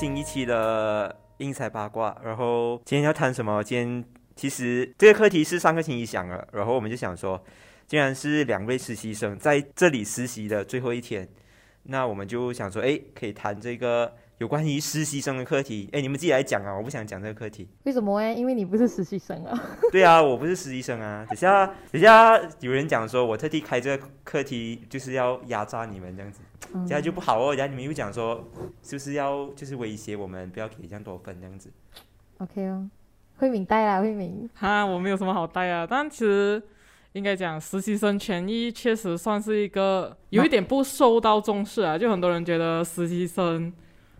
新一期的英才八卦，然后今天要谈什么？今天其实这个课题是上个星期想了，然后我们就想说，既然是两位实习生在这里实习的最后一天，那我们就想说，哎，可以谈这个有关于实习生的课题。哎，你们自己来讲啊，我不想讲这个课题。为什么哎？因为你不是实习生啊。对啊，我不是实习生啊。等下等下有人讲说我特地开这个课题就是要压榨你们这样子。这样就不好哦，然后你们又讲说，是不是要就是威胁我们不要给这样多分这样子？OK 哦，慧敏带啦，慧敏。哈，我没有什么好带啊，但其实应该讲实习生权益确实算是一个有一点不受到重视啊，就很多人觉得实习生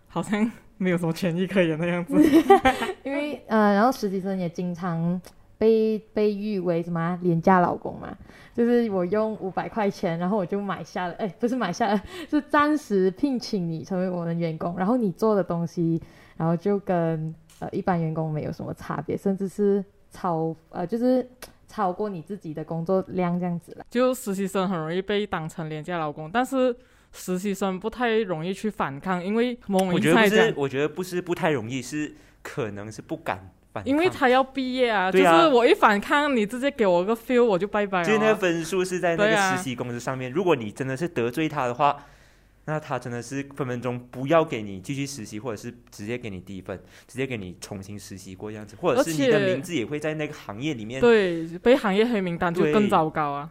好像没有什么权益可言的样子。因为呃，然后实习生也经常。被被誉为什么廉价老公嘛？就是我用五百块钱，然后我就买下了，哎，不是买下了，是暂时聘请你成为我的员工，然后你做的东西，然后就跟呃一般员工没有什么差别，甚至是超呃就是超过你自己的工作量这样子了。就实习生很容易被当成廉价老公，但是实习生不太容易去反抗，因为我觉得不是，我觉得不是不太容易，是可能是不敢。因为他要毕业啊，就是我一反抗，你直接给我个 feel，我就拜拜了。就那个分数是在那个实习工资上面，如果你真的是得罪他的话，那他真的是分分钟不要给你继续实习，或者是直接给你低分，直接给你重新实习过这样子，或者是你的名字也会在那个行业里面对被行业黑名单就更糟糕啊。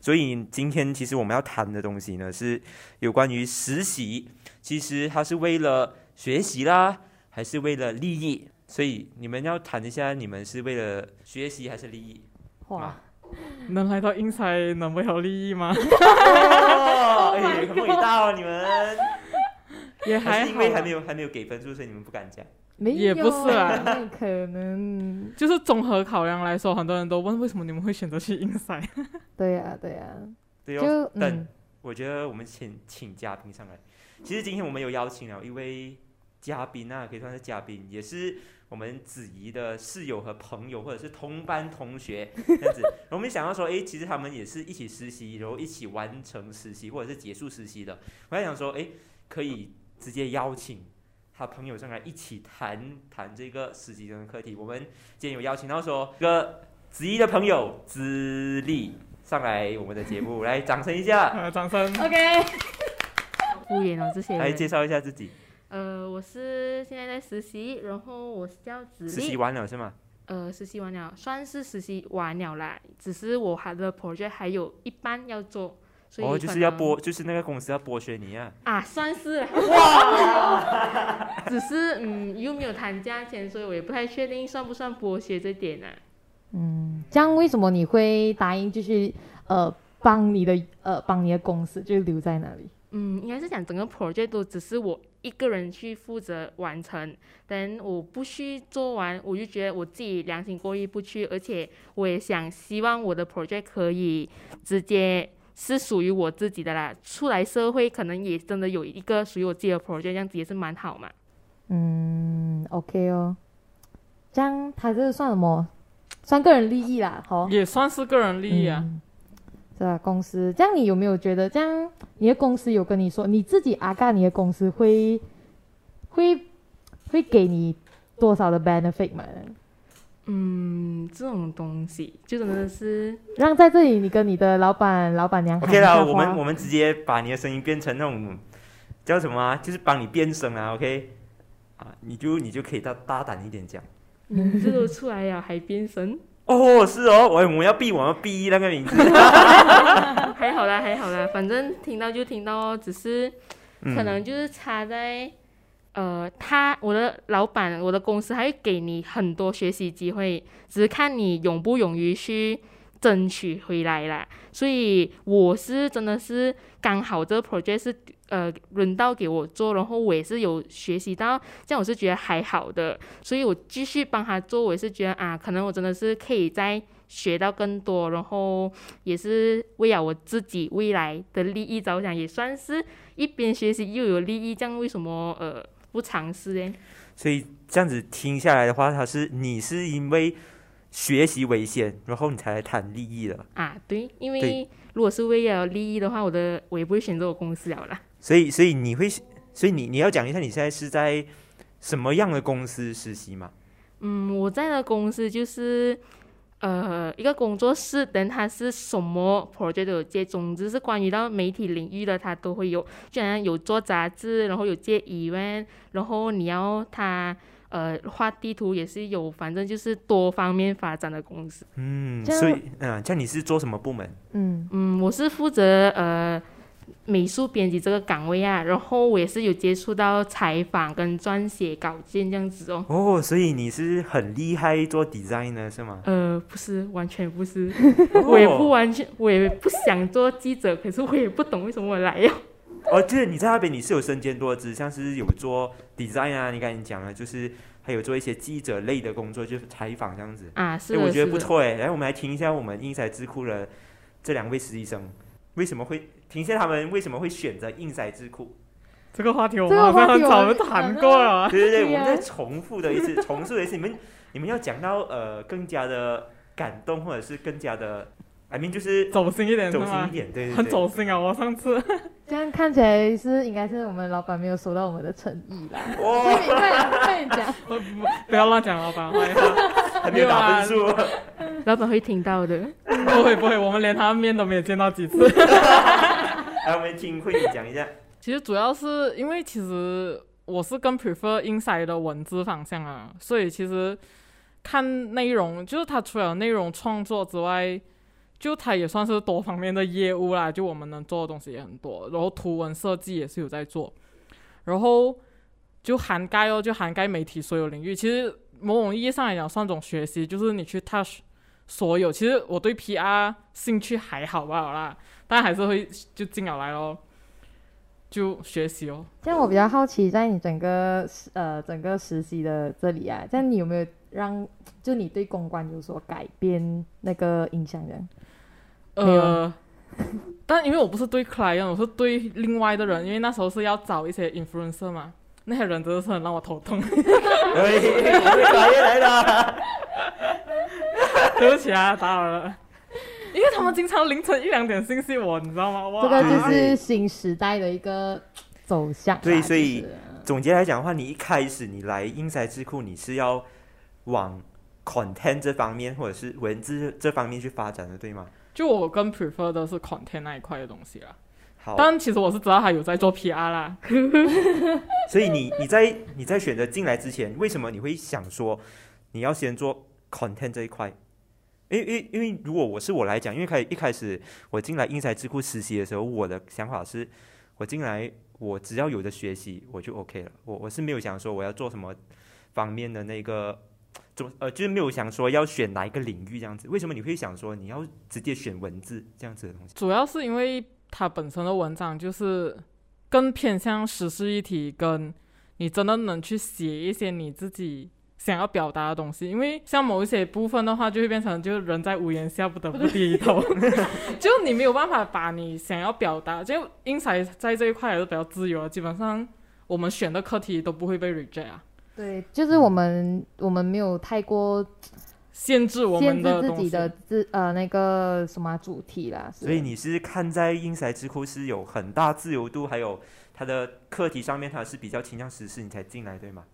所以今天其实我们要谈的东西呢，是有关于实习，其实它是为了学习啦，还是为了利益？所以你们要谈一下，你们是为了学习还是利益？哇，能来到英才能没有利益吗？哎，很伟大哦，你们。也还因为还没有还没有给分数，所以你们不敢讲。没也不是啊，可能 就是综合考量来说，很多人都问为什么你们会选择去英才。对呀，对呀。对哦。等，我觉得我们请请嘉宾上来。其实今天我们有邀请了一位嘉宾啊，可以算是嘉宾，也是。我们子怡的室友和朋友，或者是同班同学 这样子，我们想要说，哎，其实他们也是一起实习，然后一起完成实习，或者是结束实习的。我还想说，哎，可以直接邀请他朋友上来一起谈谈这个实习生的课题。我们今天有邀请到说，个子怡的朋友资立上来我们的节目，来掌声一下，掌声。OK。敷衍哦，这些。来介绍一下自己。呃，我是现在在实习，然后我是叫子实习完了是吗？呃，实习完了，算是实习完了啦。只是我还的 project 还有一半要做，所以哦，就是要剥，就是那个公司要剥削你啊。啊，算是哇。只是嗯，又没有谈价钱，所以我也不太确定算不算剥削这点呢。嗯，这样为什么你会答应就是呃帮你的呃帮你的公司就留在那里？嗯，应该是讲整个 project 都只是我。一个人去负责完成，但我不去做完，我就觉得我自己良心过意不去，而且我也想希望我的 project 可以直接是属于我自己的啦。出来社会可能也真的有一个属于我自己的 project，这样子也是蛮好嘛。嗯，OK 哦，这样他这算什么？算个人利益啦，好，也算是个人利益啊。是吧？公司这样，你有没有觉得这样？你的公司有跟你说，你自己阿干，你的公司会会会给你多少的 benefit 吗？嗯，这种东西就真的是让在这里，你跟你的老板、老板娘 OK 了。我们我们直接把你的声音变成那种叫什么啊？就是帮你变声啊，OK？啊，你就你就可以大大胆一点讲，名字都出来了还变声。哦，是哦，我我们要避，我们要避那个名字。还好啦，还好啦，反正听到就听到哦，只是可能就是差在，呃，他我的老板，我的公司还会给你很多学习机会，只是看你勇不勇于去。争取回来啦，所以我是真的是刚好这个 project 是呃轮到给我做，然后我也是有学习到，这样我是觉得还好的，所以我继续帮他做，我也是觉得啊，可能我真的是可以再学到更多，然后也是为了我自己未来的利益着想，也算是一边学习又有利益，这样为什么呃不尝试呢？所以这样子听下来的话，他是你是因为。学习为先，然后你才来谈利益的啊？对，因为如果是为了利益的话，我的我也不会选择我公司了啦。所以，所以你会，所以你你要讲一下你现在是在什么样的公司实习吗？嗯，我在的公司就是呃一个工作室，等它是什么 project 都有接，总之是关于到媒体领域的，它都会有，居然有做杂志，然后有接 event，然后你要它呃画地图也是有，反正就是多方面发展的公司。嗯，所以嗯，这样你是做什么部门？嗯，嗯，我是负责呃美术编辑这个岗位啊，然后我也是有接触到采访跟撰写稿件这样子哦。哦，所以你是很厉害做 design 的是吗？呃，不是，完全不是，我也不哦完全，我也不想做记者，可是我也不懂为什么我来呀。哦，就是你在那边你是有身兼多职，像是有做 design 啊，你刚才讲了，就是还有做一些记者类的工作，就是采访这样子。啊，是我觉得。不错哎。来，我们来听一下我们英才智库的这两位实习生为什么会听一下他们为什么会选择硬塞智库。这个话题我这们好像很早就谈过了啊。对对对，我们再重复的一次，重述的一次，你们你们要讲到呃更加的感动，或者是更加的，I mean 就是走心一点走心一？点，对对对，很走心啊！我上次这样看起来是应该是我们老板没有收到我们的诚意啦。哇，快点快点讲，不要乱讲，老板，还没有打分数，老板会听到的。不会不会，我们连他面都没有见到几次。来我们听慧颖讲一下。其实主要是因为其实我是更 prefer inside 的文字方向啊，所以其实看内容，就是它除了内容创作之外，就它也算是多方面的业务啦。就我们能做的东西也很多，然后图文设计也是有在做，然后就涵盖哦，就涵盖媒体所有领域。其实某种意义上来讲，算种学习，就是你去 touch 所有。其实我对 PR 兴趣还好吧好啦，但还是会就进了来咯。就学习哦，这样我比较好奇，在你整个呃整个实习的这里啊，这样你有没有让就你对公关有所改变那个影响人？呃，但因为我不是对 client，我是对另外的人，因为那时候是要找一些 influencer 嘛，那些人真的是很让我头痛。哎，我们打业来了。对不起啊，打扰了。因为他们经常凌晨一两点信息我，你知道吗？哇，这个就是新时代的一个走向。对所以总结来讲的话，你一开始你来英才智库，你是要往 content 这方面或者是文字这方面去发展的，对吗？就我更 prefer 的是 content 那一块的东西啦。好，但其实我是知道他有在做 PR 啦。所以你你在你在选择进来之前，为什么你会想说你要先做 content 这一块？因为因为因为如果我是我来讲，因为开一开始我进来英才智库实习的时候，我的想法是，我进来我只要有的学习我就 OK 了，我我是没有想说我要做什么方面的那个。做呃，就是没有想说要选哪一个领域这样子。为什么你会想说你要直接选文字这样子的东西？主要是因为它本身的文章就是更偏向时事议题，跟你真的能去写一些你自己想要表达的东西。因为像某一些部分的话，就会变成就是人在屋檐下不得不低头，就你没有办法把你想要表达，就英才在这一块还是比较自由的，基本上我们选的课题都不会被 reject 啊，对，就是我们我们没有太过限制我们的自己的自呃那个什么啊主题啦。所以你是看在英才智库是有很大自由度，还有它的课题上面，它是比较倾向实事，你才进来对吗？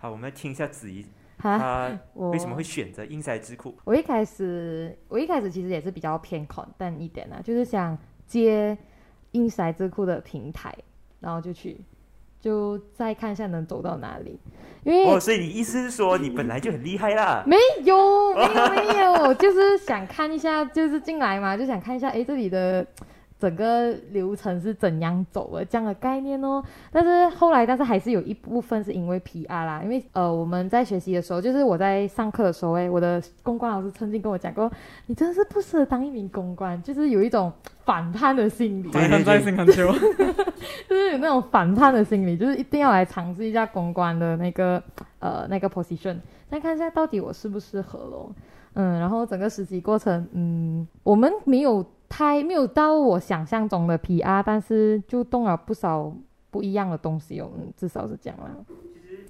是。好，我们来听一下子怡，哈，她我为什么会选择英才智库？我一开始，我一开始其实也是比较偏 content 一点啊，就是想接 Inside 智库的平台，然后就去，就再看一下能走到哪里。因为哦，所以你意思是说你本来就很厉害啦？没有，没有，没有，就是想看一下，就是进来嘛，就想看一下，哎，这里的整个流程是怎样走的这样的概念哦。但是后来，但是还是有一部分是因为 PR 啦，因为呃我们在学习的时候，就是我在上课的时候，诶，我的公关老师曾经跟我讲过，你真的是不适合当一名公关，就是有一种反叛的心理。对很在心很久，就是有那种反叛的心理，就是一定要来尝试一下公关的那个呃那个 position，再看一下到底我适不适合咯。嗯，然后整个实习过程，嗯，我们没有太没有到我想象中的 PR，但是就动了不少不一样的东西哦，嗯，至少是这样啦。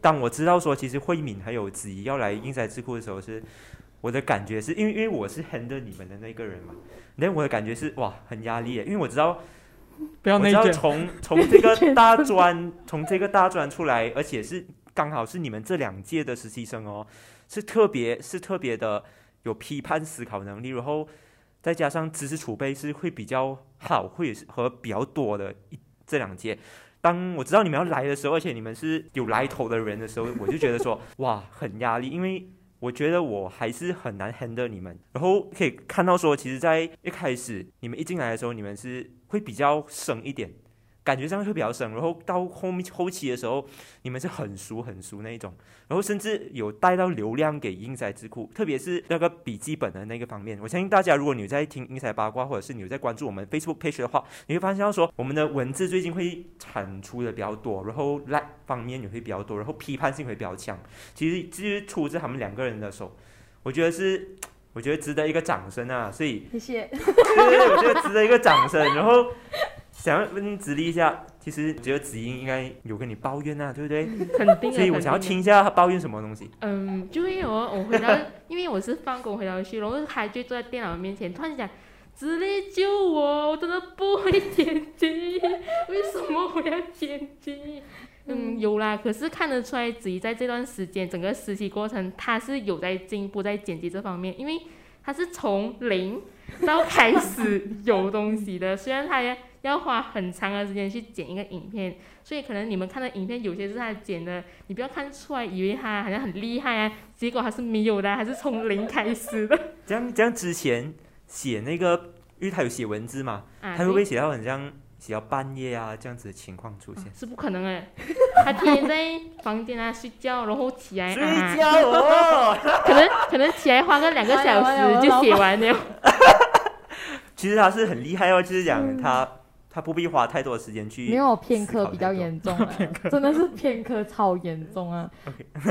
当我知道说其实慧敏还有子怡要来英才智库的时候是。我的感觉是因为因为我是 handle 你们的那个人嘛，那我的感觉是哇很压力耶，因为我知道我知道不要内卷。从从这个大专，从这个大专出来，而且是刚好是你们这两届的实习生哦，是特别是特别的有批判思考能力，然后再加上知识储备是会比较好，会和比较多的一这两届。当我知道你们要来的时候，而且你们是有来头的人的时候，我就觉得说 哇，很压力，因为我觉得我还是很难 handle 你们。然后可以看到说，其实，在一开始你们一进来的时候，你们是会比较生一点，感觉上会比较深。然后到后面后期的时候，你们是很熟很熟那一种，然后甚至有带到流量给英才智库，特别是那个笔记本的那个方面。我相信大家，如果你有在听英才八卦，或者是你有在关注我们 Facebook page 的话，你会发现到说，我们的文字最近会产出的比较多，然后 like 方面也会比较多，然后批判性会比较强。其实这是出自他们两个人的手，我觉得是，我觉得值得一个掌声啊！所以，谢谢。对对对，我觉得值得一个掌声。然后想要问子立一下，其实我觉得子英应该有跟你抱怨啊，对不对？肯定。所以我想要听一下他抱怨什么东西。嗯，就因为我我回到，因为我是放工回到去，然后他就坐在电脑面前，突然讲：“子立救我，我真的不会剪辑，为什么我要剪辑？”嗯，有啦，可是看得出来，子怡在这段时间整个实习过程，他是有在进步在剪辑这方面，因为他是从零到开始有东西的，虽然他也要花很长的时间去剪一个影片，所以可能你们看的影片有些是他剪的，你不要看出来以为他好像很厉害啊，结果他是没有的，还是从零开始的。这样这样之前写那个，因为他有写文字嘛，啊，他会不会写到很像写到半夜啊这样子的情况出现？是不可能的，他天天在房间啊睡觉，然后起来睡啊，觉哦。可能可能起来花个两个小时就写完了。其实他是很厉害哦，就是讲他他不必花太多的时间去。没有片刻比较严重啊，真的是片刻超严重啊！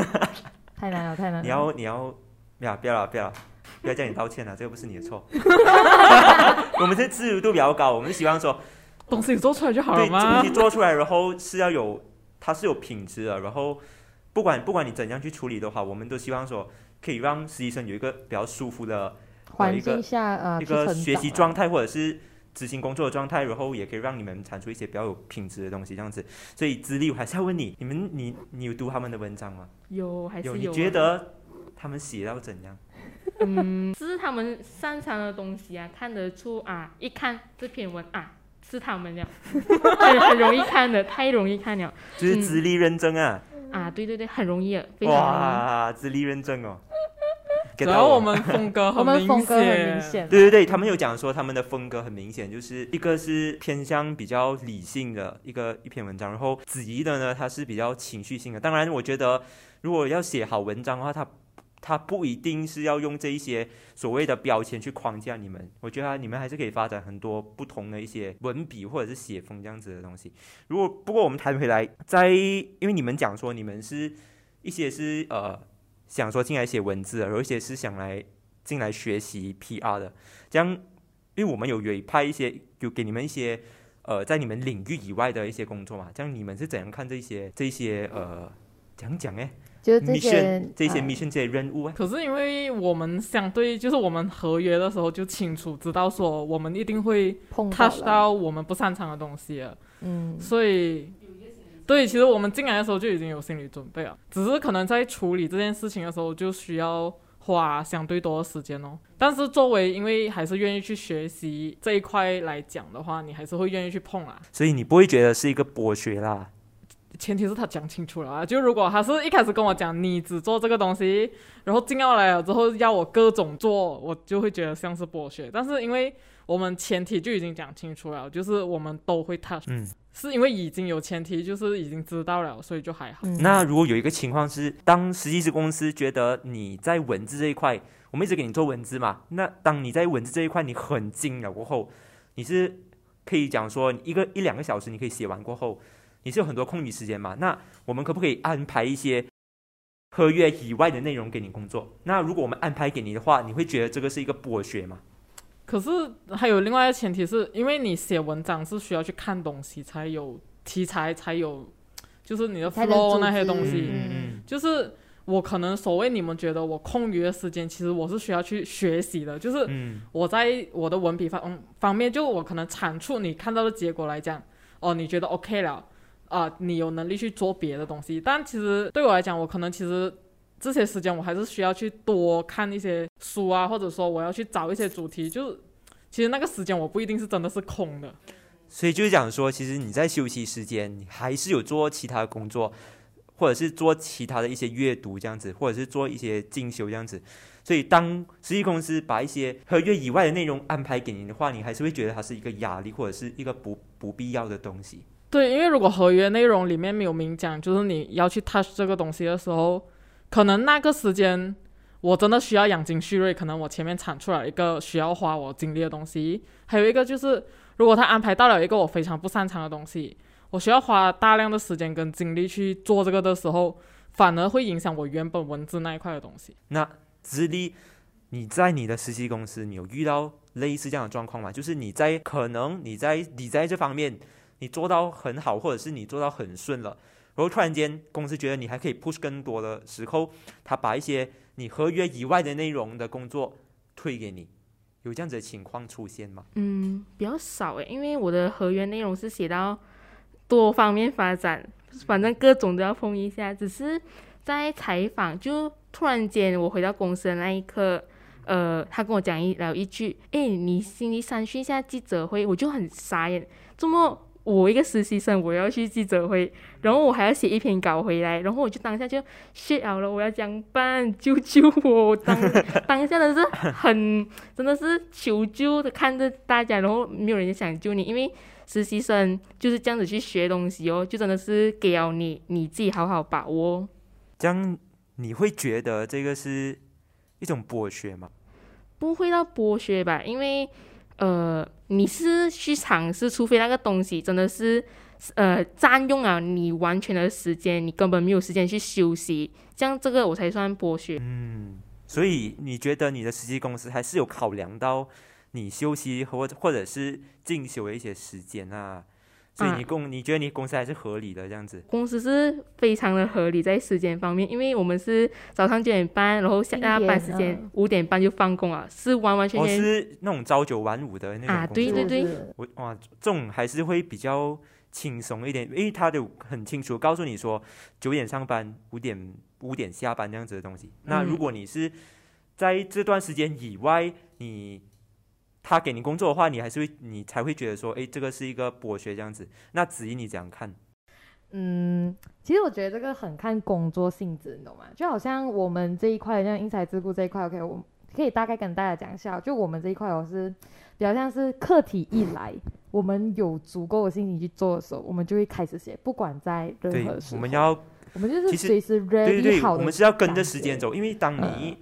太难了，太难了。你要你要不要，不要了不要了，不要叫你道歉了，这个不是你的错。我们是自由度比较高，我们是希望说东西做出来就好了对，东西？做出来，然后是要有，它是有品质的，然后不管不管你怎样去处理的话，我们都希望说可以让实习生有一个比较舒服的环境下呃一个学习状态，或者是执行工作的状态，然后也可以让你们产出一些比较有品质的东西，这样子。所以资历我还是要问你，你们你你有读他们的文章吗？有还是有，有？你觉？得他们写到怎样？嗯，是他们擅长的东西啊，看得出啊，一看这篇文啊，是他们了，很很容易看的，太容易看了就是资历认证啊！啊！对对对，很容易的，非常容易。哇，资历认证哦。给然到我后我们风格 我很明们风格很明显，显，对对对，他们有讲说他们的风格很明显，就是一个是偏向比较理性的一个一篇文章，然后子怡的呢，它是比较情绪性的。当然，我觉得如果要写好文章的话，它它不一定是要用这一些所谓的标签去框架你们。我觉得你们还是可以发展很多不同的一些文笔或者是写风这样子的东西。如果不过我们谈回来，在因为你们讲说你们是一些是呃想说进来写文字的，有一些是想来进来学习 PR 的，这样，因为我们有委派一些，有给你们一些，呃，在你们领域以外的一些工作嘛，这样你们是怎样看这些这些呃，讲讲哎就是这些，mission 这些呃 mission 这些任务啊，可是因为我们相对就是我们合约的时候就清楚知道说我们一定会碰 touch 到我们不擅长的东西了，嗯，所以对，其实我们进来的时候就已经有心理准备了，只是可能在处理这件事情的时候就需要花相对多的时间哦。但是作为因为还是愿意去学习这一块来讲的话，你还是会愿意去碰啊。所以你不会觉得是一个剥削啦。前提是他讲清楚了啊，就如果他是一开始跟我讲你只做这个东西，然后进到来了之后要我各种做，我就会觉得像是剥削。但是因为我们前提就已经讲清楚了，就是我们都会 touch，嗯，是因为已经有前提，就是已经知道了，所以就还好。嗯那如果有一个情况是，当实习生公司觉得你在文字这一块，我们一直给你做文字嘛，那当你在文字这一块你很精了过后，你是可以讲说一个一两个小时你可以写完过后，你是有很多空余时间嘛？那我们可不可以安排一些合约以外的内容给你工作？那如果我们安排给你的话，你会觉得这个是一个剥削吗？可是还有另外一个前提是，因为你写文章是需要去看东西才有题材，才有就是你的 flow 那些东西。嗯嗯就是我可能所谓你们觉得我空余的时间，其实我是需要去学习的，就是嗯我在我的文笔方嗯方面，就我可能产出你看到的结果来讲，哦，你觉得 OK 了，啊、你有能力去做别的东西。但其实对我来讲，我可能其实这些时间我还是需要去多看一些书啊，或者说我要去找一些主题，就是其实那个时间我不一定是真的是空的。所以就是讲说，其实你在休息时间，你还是有做其他工作，或者是做其他的一些阅读这样子，或者是做一些进修这样子。所以当实际公司把一些合约以外的内容安排给你的话，你还是会觉得它是一个压力，或者是一个不不必要的东西。对，因为如果合约内容里面没有明讲，就是你要去 touch 这个东西的时候，可能那个时间我真的需要养精蓄锐，可能我前面产出了一个需要花我精力的东西，还有一个就是，如果他安排到了一个我非常不擅长的东西，我需要花大量的时间跟精力去做这个的时候，反而会影响我原本文字那一块的东西。那资历，你在你的实习公司，你有遇到类似这样的状况吗？就是你在可能你在你在这方面你做到很好，或者是你做到很顺了，然后突然间公司觉得你还可以 push 更多的时候，他把一些你合约以外的内容的工作推给你，有这样子的情况出现吗？嗯，比较少诶，因为我的合约内容是写到多方面发展，反正各种都要碰一下。只是在采访，就突然间我回到公司的那一刻，呃，他跟我讲一了一句：“诶，你星期三去一下记者会。”我就很傻眼，这么我一个实习生，我要去记者会，然后我还要写一篇稿回来，然后我就当下就 shit 了，我要怎样办？救救我！我当 当下的是很真的是求救的看着大家，然后没有人想救你，因为实习生就是这样子去学东西哦，就真的是给了你你自己好好把握。这样你会觉得这个是一种剥削吗？不会到剥削吧？因为呃，你是去尝试，除非那个东西真的是呃占用了你完全的时间，你根本没有时间去休息，这样这个我才算剥削。嗯，所以你觉得你的实习公司还是有考量到你休息或或者是进修的一些时间啊？所以你啊公、你觉得你公司还是合理的这样子？公司是非常的合理在时间方面，因为我们是早上九点半，然后下下班时间嗯。五点半就放工啊，是完完全我、全、是那种朝九晚五的那种啊对对对我哇，这种还是会比较轻松一点，因为他就很清楚告诉你说九点上班，五点五点下班这样子的东西。那如嗯果你是在这段时间以外，你他给你工作的话，你还是会你才会觉得说，哎，这个是一个剥削这样子。那子怡你怎样看？嗯，其实我觉得这个很看工作性质，你懂吗？就好像我们这一块，像英才智库这一块，OK，我可以大概跟大家讲一下，就我们这一块，我是比较像是课题一来，我们有足够的心情去做的时候，我们就会开始写，不管在任何时，候，我们要我们就是随时对对 ready 对，好的，我们是要跟着时间走，因为当你、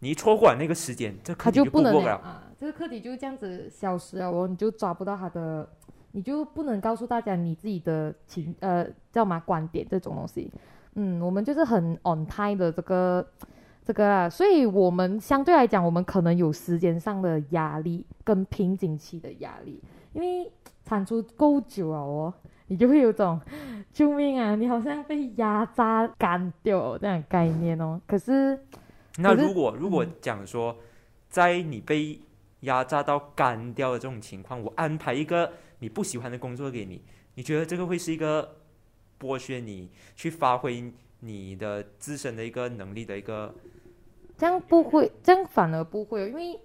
你一错过了那个时间，这课题它就不能不过了。这个课题就这样子消失了哦，你就抓不到他的，你就不能告诉大家你自己的情呃叫嘛观点这种东西。嗯，我们就是很 on time 的这个这个啊，所以我们相对来讲，我们可能有时间上的压力跟瓶颈期的压力，因为产出够久了哦，你就会有种救命啊，你好像被压榨干掉哦这样概念哦。可是那如果如果嗯讲说，在你被压榨到干掉的这种情况，我安排一个你不喜欢的工作给你，你觉得这个会是一个剥削你去发挥你的自身的一个能力的一个？这样不会，这样反而不会，因为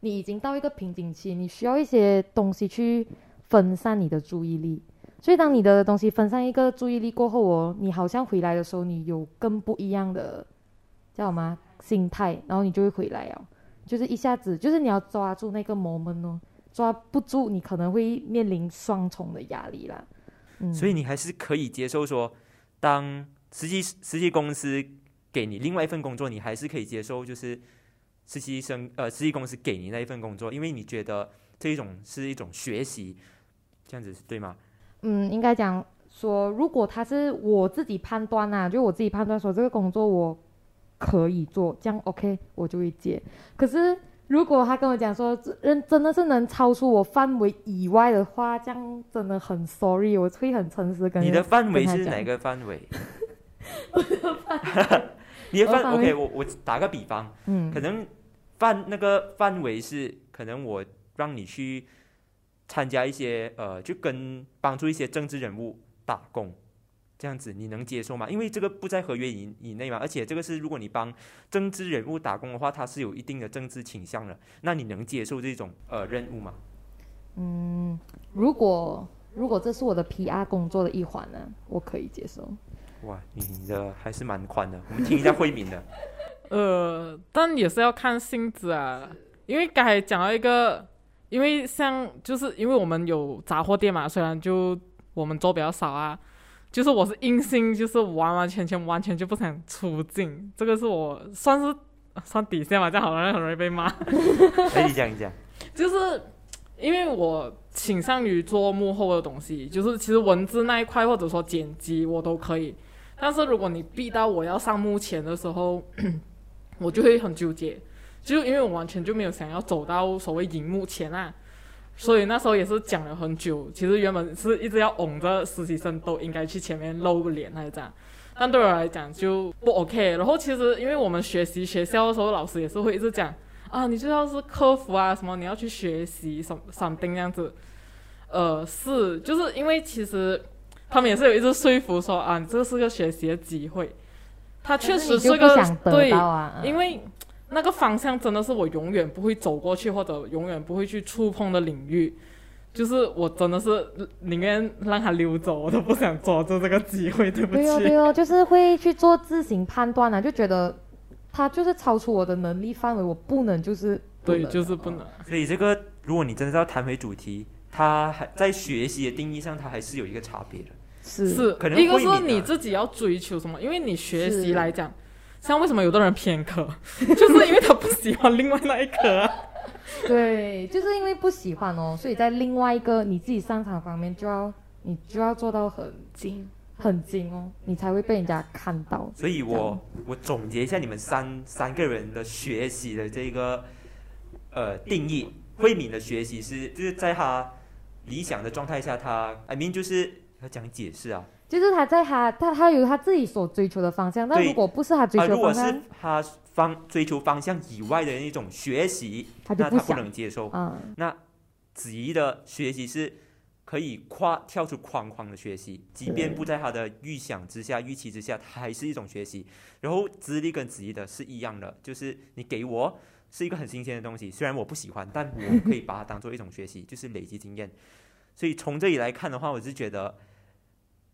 你已经到一个瓶颈期，你需要一些东西去分散你的注意力。所以当你的东西分散一个注意力过后哦，你好像回来的时候，你有更不一样的叫什么心态，然后你就会回来哦。就是一下子，就是你要抓住那个 moment 哦，抓不住，你可能会面临双重的压力啦。嗯，所以你还是可以接受说，当实习实习公司给你另外一份工作，你还是可以接受，就是实习生呃实习公司给你那一份工作，因为你觉得这一种是一种学习，这样子对吗？嗯，应该讲说，如果他是我自己判断啊，就我自己判断说这个工作我可以做，这样 OK 我就会接。可是如果他跟我讲说，这人真的是能超出我范围以外的话，这样真的很 sorry，我会很诚实跟你的范围是哪个范围？你的范我范围。OK，我我打个比方，嗯。可能范那个范围是可能我让你去参加一些呃，就跟帮助一些政治人物打工，这样子你能接受吗？因为这个不在合约以以内嘛，而且这个是如果你帮政治人物打工的话，他是有一定的政治倾向的，那你能接受这种呃任务吗？嗯，如果如果这是我的 PR 工作的一环呢，我可以接受。哇，你你的还是蛮宽的，我们听一下慧敏的。呃，但也是要看性质啊，因为刚才讲到一个，因为像就是因为我们有杂货店嘛，虽然就我们做比较少啊，就是我是硬性就是完完全全完全就不想出镜，这个是我算是算底线吧，这样好像很容易被骂。可以讲一讲。就是因为我倾向于做幕后的东西，就是其实文字那一块或者说剪辑我都可以，但是如果你逼到我要上幕前的时候，我就会很纠结，就因为我完全就没有想要走到所谓荧幕前啊，所以那时候也是讲了很久。其实原本是一直要哄着实习生都应该去前面露个脸还是这样，但对我来讲就不 OK。然后其实因为我们学习学校的时候，老师也是会一直讲。啊，你就要是客服啊，什么你要去学习什 something 这样子，呃，是，就是因为其实他们也是有一直说服说啊，你这是个学习的机会，他确实是个对因为那个方向真的是我永远不会走过去或者永远不会去触碰的领域，就是我真的是宁愿让它溜走，我都不想抓住这个机会，对不起。对哦对哦，就是会去做自行判断啊，就觉得他就是超出我的能力范围，我不能就是不对，就是不能。所以这个，如果你真的是要谈回主题，它还在学习的定义上，它还是有一个差别的。是是可能一个是你自己要追求什么，因为你学习来讲，像为什么有的人偏科，就是因为他不喜欢另外那一科啊。对，就是因为不喜欢哦，所以在另外一个你自己擅长方面就要你就要做到很精很精哦，你才会被人家看到。所以我我总结一下你们三三个人的学习的这个呃定义。慧敏的学习是就是在他理想的状态下，他 I mean 就是要讲解释啊。就是他在他他他有他自己所追求的方向，但如果不是他追啊，求如果是的方向，他方追求方向以外的那种学习，他就那他不。能接受。嗯，子怡的学习是可以跨跳出框框的学习，即便不在他的预想之下、预期之下，它还是一种学习。然后资历跟子怡的是一样的，就是你给我是一个很新鲜的东西，虽然我不喜欢，但我可以把它当做一种学习，就是累积经验。所以从这里来看的话，我是觉得，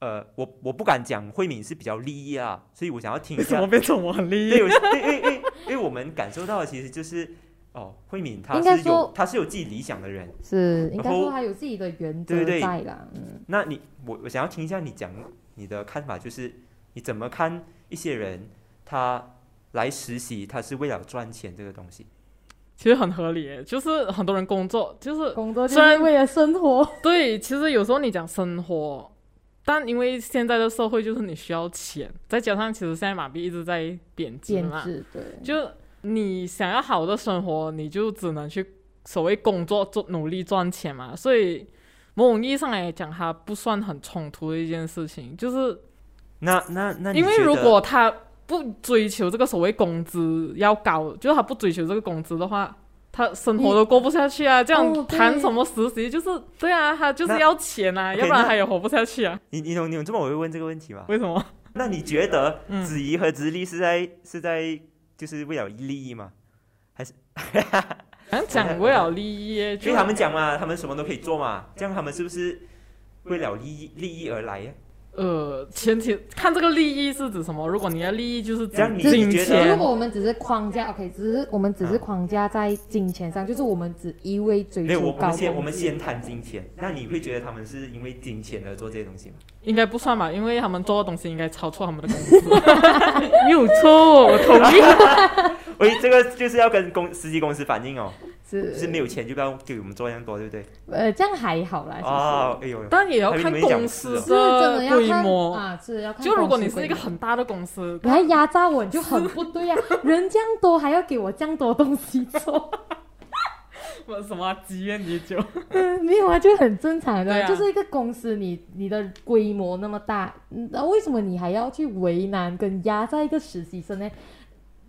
呃，我我不敢讲慧敏是比较利益啊，所以我想要听一下为什么。变成我很厉对，害？我对，因为因为因为我们感受到的其实就是，哦，慧敏她是有她是有自己理想的人。是应该说他有自己的原则对对对在啦。嗯，那你我我想要听一下你讲你的看法，就是你怎么看一些人他来实习，他是为了赚钱这个东西？其实很合理，就是很多人工作就是工作虽然为了生活。对，其实有时候你讲生活，但因为现在的社会就是你需要钱，再加上其实现在马币一直在贬值嘛，就你想要好的生活，你就只能去所谓工作做努力赚钱嘛。所以某种意义上来讲，它不算很冲突的一件事情，就是那那那你因为如果他不追求这个所谓工资要高，就是他不追求这个工资的话。他生活都过不下去啊！这样谈什么实习？就是对啊，他就是要钱啊要不然他也活不下去啊。你你懂你懂这么我会问这个问题吗？为什么？那你觉得嗯子怡和直立是在是在就是为了利益吗？好像讲为了利益耶，就他们讲嘛，他们什么都可以做嘛，这样他们是不是为了利益利益而来呀？呃，前提看这个利益是指什么。如果你的利益就是金金觉得钱如，果我们只是框架，OK，只是我们只是啊框架在金钱上，就是我们只一味追没有，我我求高们先我们先谈金钱。那你会觉得他们是因为金钱而做这些东西吗？应该不算吧，因为他们做的东西应该超出他们的工资。没有错，我同意。喂，这个就是要跟公司机公司反映哦，是是没有钱就不要给我们做这样多，对不对？呃，这样还好啦，哦，哎呦，但也要看公司是是真的要看规模。啊，是要看。就如果你是一个，很大的公司，你还压榨我，你就很不对呀、人这样多还要给我这样多东西做，什么积怨已久？嗯，没有啊，就很正常的，啊就是一个公司你，你的规模那么大，嗯那为什么你还要去为难跟压在一个实习生呢？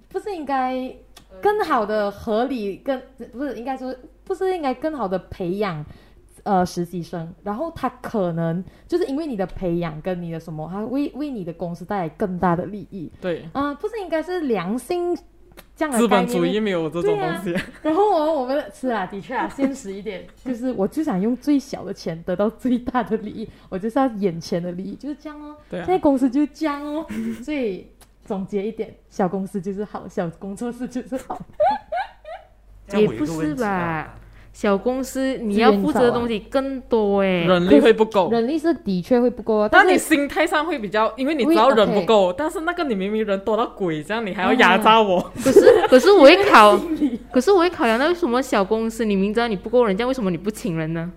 不是应该更好的合理，跟不是应该说，不是应该更好的培养呃实习生，然后他可能就是因为你的培养跟你的什么，他为为你的公司带来更大的利益对，啊、不是应该是良性这样的资本主义没有这种东西。然后哦，我们是啊，的确啊，现实一点，就是我就想用最小的钱得到最大的利益，我就是要眼前的利益，就是这样哦。对啊现在公司就这样哦，所以总结一点，小公司就是好，小工作室就是好。也不是吧？小公司你要负责的东西更多哎，人力会不够，人力是的确会不够啊，但你是心态上会比较，因为你知道人不够，但是那个你明明人多到鬼这样，你还要压榨我，可是 可是我会考，可是我会考量到为什么小公司你明知道你不够人，这样为什么你不请人呢？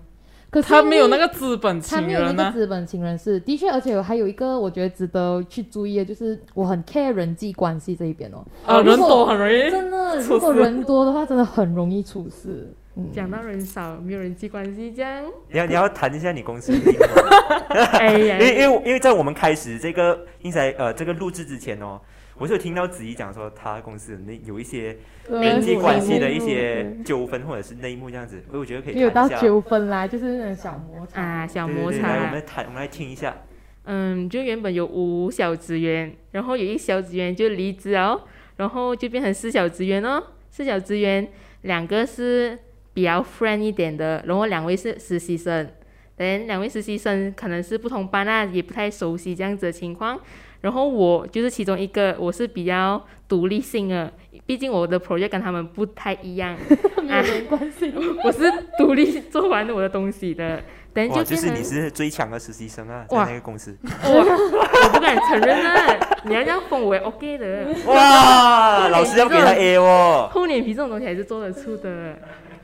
可是他没有那个资本他请没有那个。资本请人是的确，而且还有一个我觉得值得去注意的，就是我很 care 人际关系这一边哦。啊，人多很容易，真的，如果人多的话，真的很容易出事。嗯，讲到人少，没有人际关系，这样，你要你要谈一下你公司的 哎呀因，为因为因为在我们开始这个应该呃这个录制之前哦，我是有听到子怡讲说他公司那有一些人际关系的一些纠纷或者是内幕这样子，所以我觉得可以没有到谈一下。纠纷啦，就是那种小摩擦。啊，小摩擦。来我们，来谈，我们来听一下。嗯，就原本有五小职员，然后有一小职员就离职哦，然后就变成四小职员哦，四小职员两个是比较 friend 一点的，然后两位是实习生，等两位实习生可能是不同班啊，也不太熟悉这样子的情况。然后我就是其中一个，我是比较独立性的，毕竟我的 project 跟他们不太一样，没有人关系。我是独立做完我的东西的。等哇，就就是你是最强的实习生啊，在那个公司。哇，我不敢承认啊！你要这样封我也 OK 的，哇，老师要给他 A 哦。厚脸皮这种东西还是做得出的。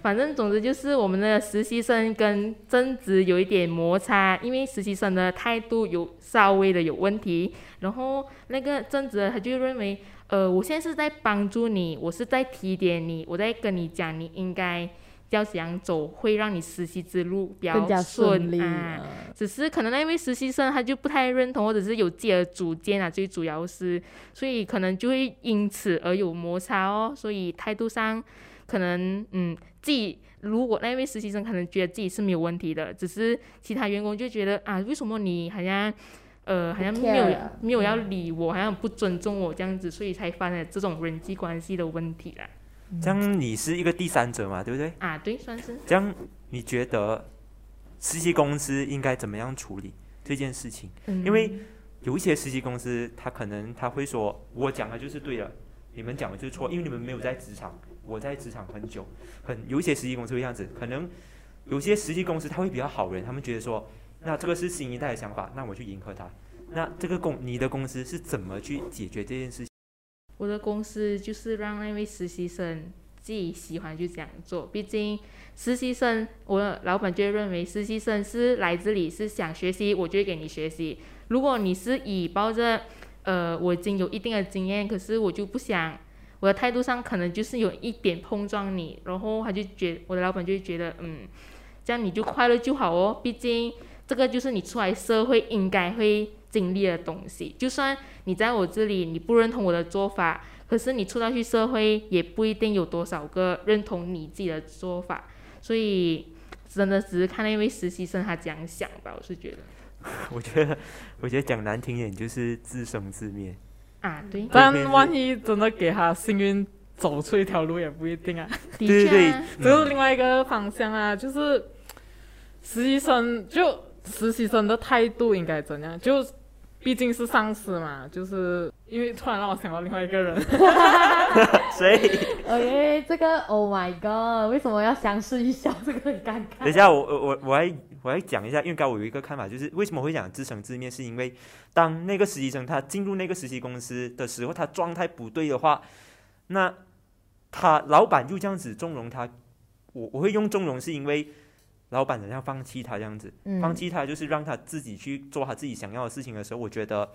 反正总之就是我们的实习生跟正职有一点摩擦，因为实习生的态度有稍微的有问题，然后那个正职他就认为，呃，我现在是在帮助你，我是在提点你，我在跟你讲你应该要怎样走，会让你实习之路比较顺利。只是可能那位实习生他就不太认同，或者是有自己的主见啊，最主要是，所以可能就会因此而有摩擦哦。所以态度上可能嗯，自己如果那位实习生可能觉得自己是没有问题的，只是其他员工就觉得啊，为什么你好像呃好像没有没有要理我，好像不尊重我这样子，所以才发生了这种人际关系的问题啦。这样你是一个第三者嘛，对不对？啊，对，算是这样你觉得实习公司应该怎么样处理这件事情？嗯，因为有一些实习公司，他可能他会说，我讲的就是对的，你们讲的就是错，因为你们没有在职场，我在职场很久，很有一些实习公司会这样子，可能有些实习公司他会比较好人，他们觉得说，那这个是新一代的想法，那我去迎合他。那这个公你的公司是怎么去解决这件事情？我的公司就是让那位实习生自己喜欢就这样做，毕竟实习生，我老板就认为实习生是来这里是想学习，我就会给你学习。如果你是以抱着呃我已经有一定的经验，可是我就不想，我的态度上可能就是有一点碰撞你，然后他就觉我的老板就觉得嗯，这样你就快乐就好哦，毕竟这个就是你出来社会应该会经历的东西，就算。你在我这里你不认同我的做法，可是你出到去社会也不一定有多少个认同你自己的做法，所以真的只是看那位实习生他怎样想吧，我是觉得 我觉得，我觉得讲难听点就是自生自灭。啊，对，但万一真的给他幸运走出一条路也不一定啊。对对对。这是另外一个方向啊，就是实习生就实习生的态度应该怎样？就毕竟是上司嘛，就是因为突然让我想到另外一个人，所以哎，这个 Oh my God，为什么要相视一笑？这个很尴尬。等一下，我我我我来我来讲一下，因为刚刚我有一个看法，就是为什么会讲自生自灭，是因为当那个实习生他进入那个实习公司的时候，他状态不对的话，那他老板就这样子纵容他，我我会用纵容，是因为老板怎样放弃他这样子，嗯放弃他就是让他自己去做他自己想要的事情的时候，我觉得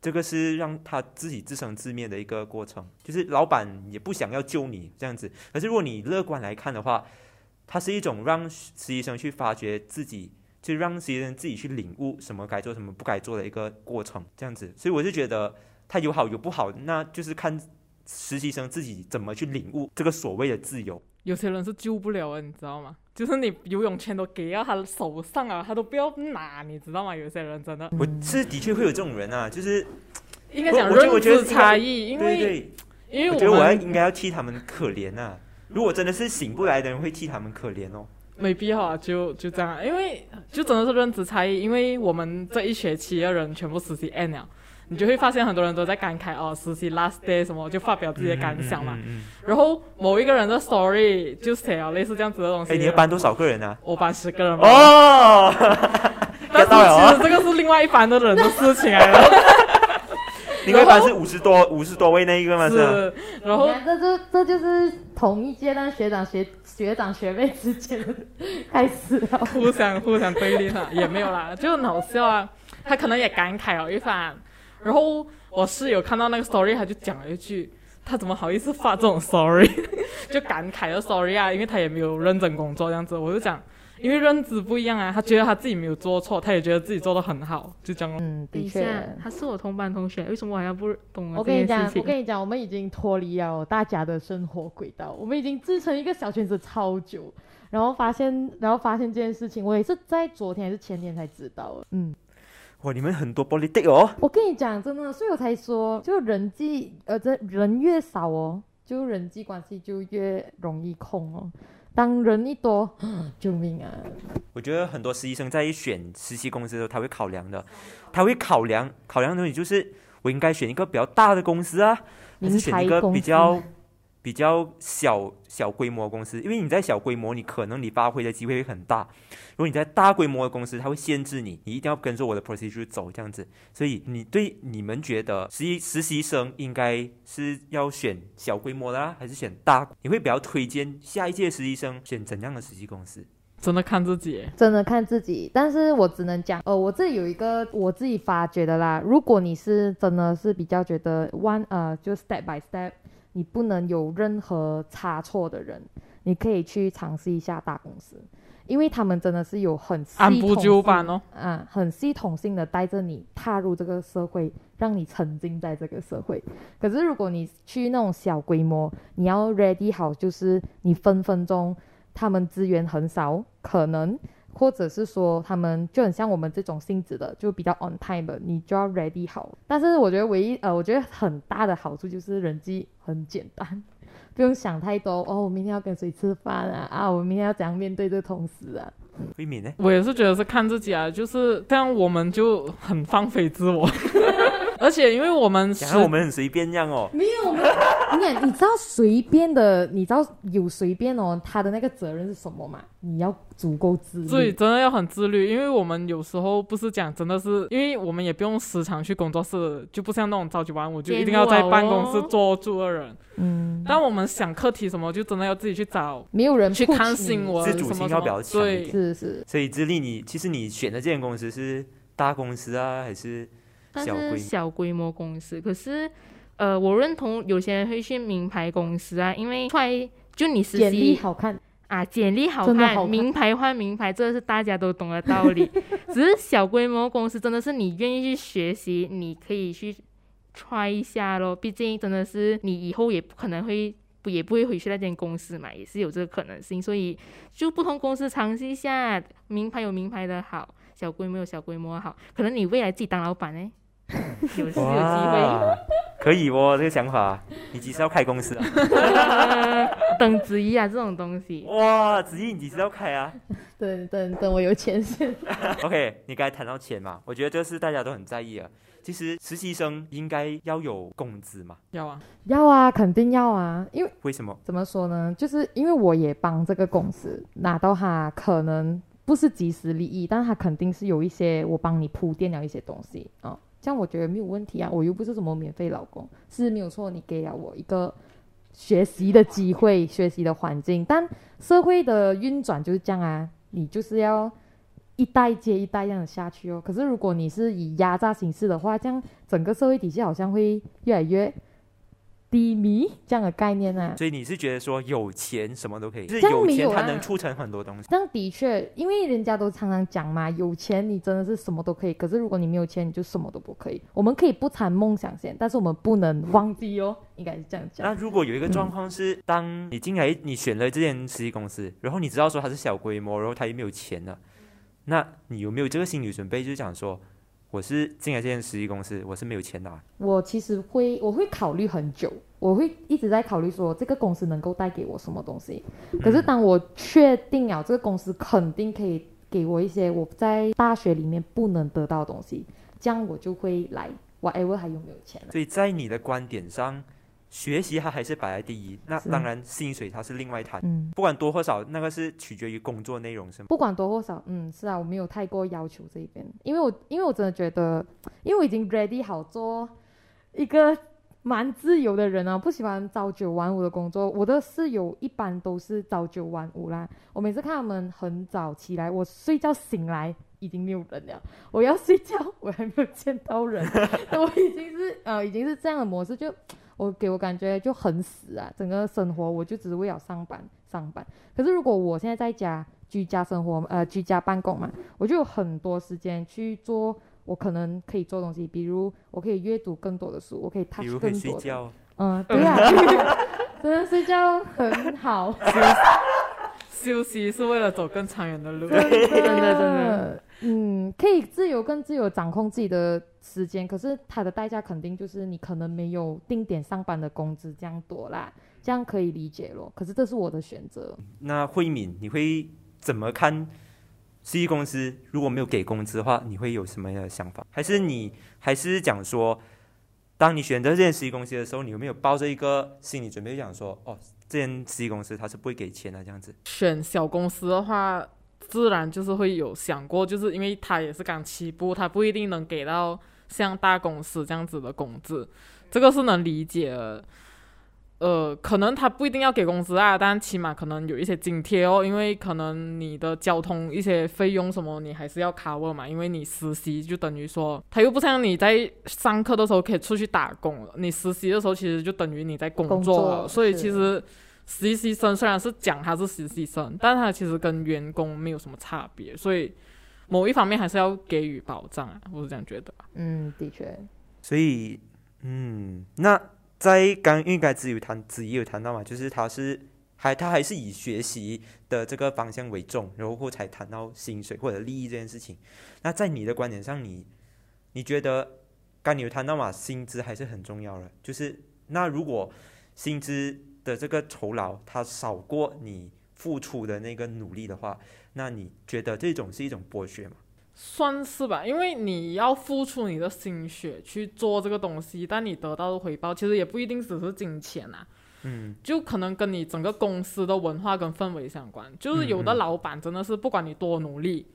这个是让他自己自生自灭的一个过程，就是老板也不想要救你这样子。可是如果你乐观来看的话，它是一种让实习生去发掘自己，就让实习生自己去领悟什么该做、什么不该做的一个过程，这样子。所以我就觉得它有好有不好，那就是看实习生自己怎么去领悟这个所谓的自由。有些人是救不了的，你知道吗？就是你游泳圈都给到他手上啊，他都不要拿，你知道吗？有些人真的，我是的确会有这种人啊，就是应该讲认知差异，因为对对，因为我觉得我要应该要替他们可怜啊。如果真的是醒不来的人，会替他们可怜哦。没必要啊，就就这样啊，因为就真的是认知差异，因为我们这一学期的人全部实习 N 了。你就会发现很多人都在感慨哦，实习 last day 什么，就发表自己的感想嘛。嗯嗯嗯嗯然后某一个人的 story 就写了类似这样子的东西。哎，你的班多少个人啊？我班十个人嘛。哦，但是其实这个是另外一班的人的事情来了。你们班是五十多五十多位那一个吗？是然后这就这就是同一阶段学长学学长学妹之间开始了。互相互相对立了，也没有啦，就很好笑啊。他可能也感慨了一番，然后我室友看到那个 story，他就讲了一句：“他怎么好意思发这种 story？” 就感慨的 story 啊，因为他也没有认真工作这样子。我就讲，因为认知不一样啊，他觉得他自己没有做错，他也觉得自己做的很好，就这样。嗯，的确，。他是我同班同学，为什么我还要不懂啊我跟你讲我跟你讲，我们已经脱离了大家的生活轨道，我们已经自成一个小圈子超久，然后发现，然后发现这件事情，我也是在昨天还是前天才知道的。嗯，哇，你们很多 politic 哦。我跟你讲，真的，所以我才说，就人际，呃，这人越少哦，就人际关系就越容易空哦。当人一多，救命啊！我觉得很多实习生在选实习公司的时候，他会考量的，他会考量考量的东西就是我应该选一个比较大的公司啊，还是选一个比较比较小小规模的公司？因为你在小规模，你可能你发挥的机会会很大；如果你在大规模的公司，它会限制你，你一定要跟着我的 procedure 走这样子。所以你对你们觉得实习实习生应该是要选小规模的啦，还是选大？你会比较推荐下一届实习生选怎样的实习公司？真的看自己，真的看自己，但是我只能讲，呃，我这里有一个我自己发觉的啦。如果你是真的是比较觉得 one 呃，就 step by step，你不能有任何差错的人，你可以去尝试一下大公司，因为他们真的是有很系按部就班哦。啊，很系统性的带着你踏入这个社会，让你沉浸在这个社会。可是如果你去那种小规模，你要 ready 好，就是你分分钟他们资源很少，可能或者是说他们就很像我们这种性质的，就比较 on time 的，你就要 ready 好。但是我觉得唯一呃，我觉得很大的好处就是人际很简单。不用想太多哦，我明天要跟谁吃饭啊？啊，我明天要怎样面对这个同事啊？慧敏呢？我也是觉得是看自己啊，就是这样，我们就很放飞自我，而且因为我们是讲我们很随便这样哦。没有，没有。你看，你知道随便的，你知道有随便哦，他的那个责任是什么吗？你要足够自律。所以真的要很自律，因为我们有时候不是讲真的是，因为我们也不用时常去工作室，就不像那种朝九晚五就一定要在办公室坐住的人。嗯，但我们想课题什么，就真的要自己去找，没有人去看新闻自主性要比较。强一对点，是是，所以智利你其实你选的这间公司是大公司啊，还是但是小规模公司，可是呃，我认同有些人会去名牌公司啊，因为出来就你实简历习好看，啊，简历好看，好看名牌换名牌，这是大家都懂的道理。只是小规模公司真的是你愿意去学习，你可以去 try 一下咯。毕竟真的是你以后也不可能会不也不会回去那间公司嘛，也是有这个可能性。所以就不同公司尝试一下，名牌有名牌的好，小规模有小规模的好。可能你未来自己当老板呢，有是有机会。可以哦，这个想法。你几时要开公司啊？等子怡啊，这种东西。哇，子怡，你几时要开啊等等等我有钱先。OK，你刚才谈到钱嘛，我觉得这是大家都很在意啊。其实实习生应该要有工资嘛？要啊，要啊，肯定要啊，因为为什么？怎么说呢？就是因为我也帮这个公司拿到他可能不是及时利益，但他肯定是有一些我帮你铺垫了一些东西啊、但我觉得没有问题啊，我又不是什么免费老公，是没有错，你给了我一个学习的机会、学习的环境，但社会的运转就是这样啊，你就是要一代接一代这样下去哦。可是如果你是以压榨形式的话，这样整个社会体系好像会越来越低迷这样的概念啊。所以你是觉得说有钱什么都可以，就是有钱它没有啊能促成很多东西。这样的确，因为人家都常常讲嘛，有钱你真的是什么都可以，可是如果你没有钱，你就什么都不可以。我们可以不谈梦想先，但是我们不能忘记哦，应该是这样讲那。如果有一个状况是，当你进来，你选了这间实习公司，然后你知道说它是小规模，然后它也没有钱了，那你有没有这个心理准备，就是讲说，我是进来这间实习公司，我是没有钱的啊、我其实会，我会考虑很久，我会一直在考虑说这个公司能够带给我什么东西。可是当我确定了这个公司肯定可以给我一些我在大学里面不能得到的东西，这样我就会来 whatever 还有没有钱了。所以在你的观点上，学习它还是摆在第一，那当然薪水它是另外谈，嗯，不管多或少，那个是取决于工作内容，是吗？不管多或少，嗯，是啊，我没有太过要求这一边，因为我因为我真的觉得，因为我已经 ready 好做一个蛮自由的人啊，不喜欢朝九晚五的工作。我的室友一般都是朝九晚五啦，我每次看他们很早起来，我睡觉醒来已经没有人了，我要睡觉我还没有见到人，我已经是呃已经是这样的模式，就我给我感觉就很死啊，整个生活我就只是为了上班上班。可是如果我现在在家居家生活，呃，居家办公嘛，我就有很多时间去做我可能可以做东西，比如我可以阅读更多的书，我可以比 touch 如可以更多的。嗯，对啊，真的睡觉很好，休息是为了走更长远的路。真的真的真的，嗯，可以自由更自由掌控自己的时间，可是它的代价肯定就是你可能没有定点上班的工资这样多啦，这样可以理解咯。可是这是我的选择，那慧敏，你会怎么看？实习公司如果没有给工资的话，你会有什么样的想法？还是你还是讲说，当你选择这间实习公司的时候，你有没有抱着一个心理准备，讲说，哦，这间实习公司它是不会给钱的这样子？选小公司的话，自然就是会有想过，就是因为他也是刚起步，他不一定能给到像大公司这样子的工资，这个是能理解的。呃，可能他不一定要给工资啊，但起码可能有一些津贴哦，因为可能你的交通一些费用什么，你还是要 cover 嘛，因为你实习就等于说，他又不像你在上课的时候可以出去打工了，你实习的时候其实就等于你在工工作了，作所以其实实习生虽然是讲他是实习生，但他其实跟员工没有什么差别，所以某一方面还是要给予保障啊，我是这样觉得。嗯，的确，所以，嗯，那在刚因为刚才子有谈子怡有谈到嘛，就是他是还他还是以学习的这个方向为重，然后才谈到薪水或者利益这件事情。那在你的观点上，你你觉得刚你有谈到嘛，薪资还是很重要的，就是那如果薪资的这个酬劳它少过你付出的那个努力的话，那你觉得这种是一种剥削吗？算是吧，因为你要付出你的心血去做这个东西，但你得到的回报其实也不一定只是金钱啊，嗯，就可能跟你整个公司的文化跟氛围相关。就是有的老板真的是不管你多努力，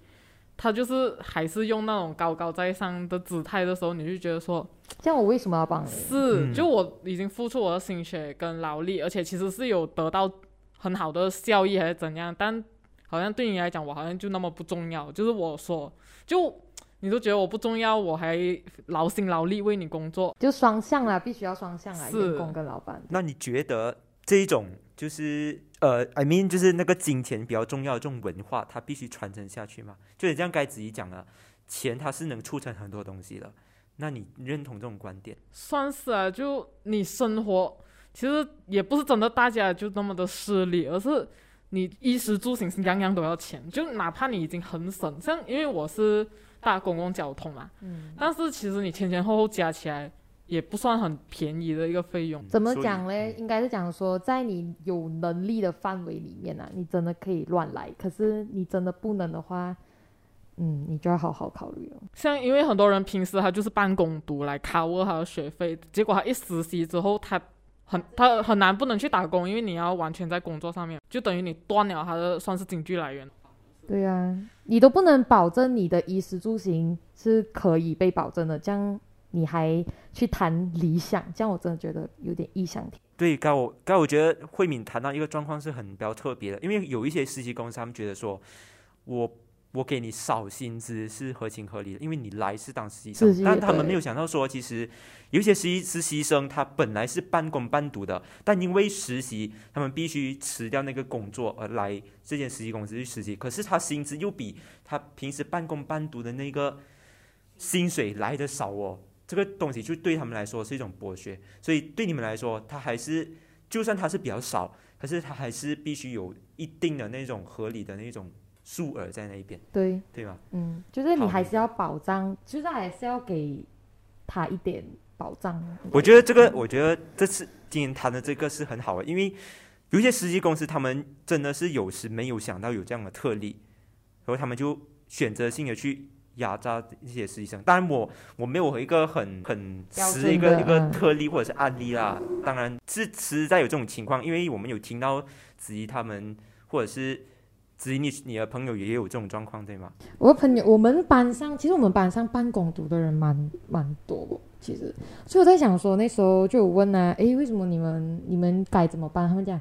他就是还是用那种高高在上的姿态的时候，你就觉得说，这样我为什么要帮你？是，嗯就我已经付出我的心血跟劳力，而且其实是有得到很好的效益还是怎样，但好像对你来讲，我好像就那么不重要。就是我说，就你都觉得我不重要，我还劳心劳力为你工作，就双向啦，必须要双向啦，是员工跟老板。那你觉得这一种就是呃，I mean 就是那个金钱比较重要的这种文化，它必须传承下去吗？就你这样该子怡讲了，钱它是能促成很多东西的。那你认同这种观点？算是啊。就你生活，其实也不是真的大家就那么的势利，而是你衣食住行是样样都要钱，就哪怕你已经很省，像因为我是搭公共交通嘛，嗯，但是其实你前前后后加起来也不算很便宜的一个费用。怎么讲嘞？嗯应该是讲说，在你有能力的范围里面啊，你真的可以乱来。可是你真的不能的话，嗯，你就要好好考虑了。像因为很多人平时他就是办公读来 cover 他的学费，结果他一实习之后，他很他很难不能去打工，因为你要完全在工作上面，就等于你断了他的算是经济来源。对啊，你都不能保证你的衣食住行是可以被保证的，这样你还去谈理想，这样我真的觉得有点异想天。对，刚我刚我觉得慧敏谈到一个状况是很比较特别的，因为有一些实习公司他们觉得说，我我给你少薪资是合情合理的，因为你来是当实习生但他们没有想到说，其实有一些实习实习生他本来是半工半读的，但因为实习，他们必须辞掉那个工作而来这间实习公司去实习，可是他薪资又比他平时半工半读的那个薪水来的少哦。这个东西就对他们来说是一种剥削，所以对你们来说，他还是就算他是比较少，可是他还是必须有一定的那种合理的那种数额在那一边，对，对吧？嗯，就是你还是要保障，就是还是要给他一点保障。我觉得这个，我觉得这次今天谈的这个是很好的，因为有一些实习公司，他们真的是有时没有想到有这样的特例，然后他们就选择性的去压榨一些实习生。当然我，我没有一个很很实的一个一个特例或者是案例啦。当然是实在有这种情况，因为我们有听到子怡他们，或者是子怡你你的朋友也有这种状况，对吗？我朋友，我们班上其实我们班上办公读的人蛮蛮多，其实，所以我在想说，那时候就有问啊，诶，为什么你们你们该怎么办？他们讲，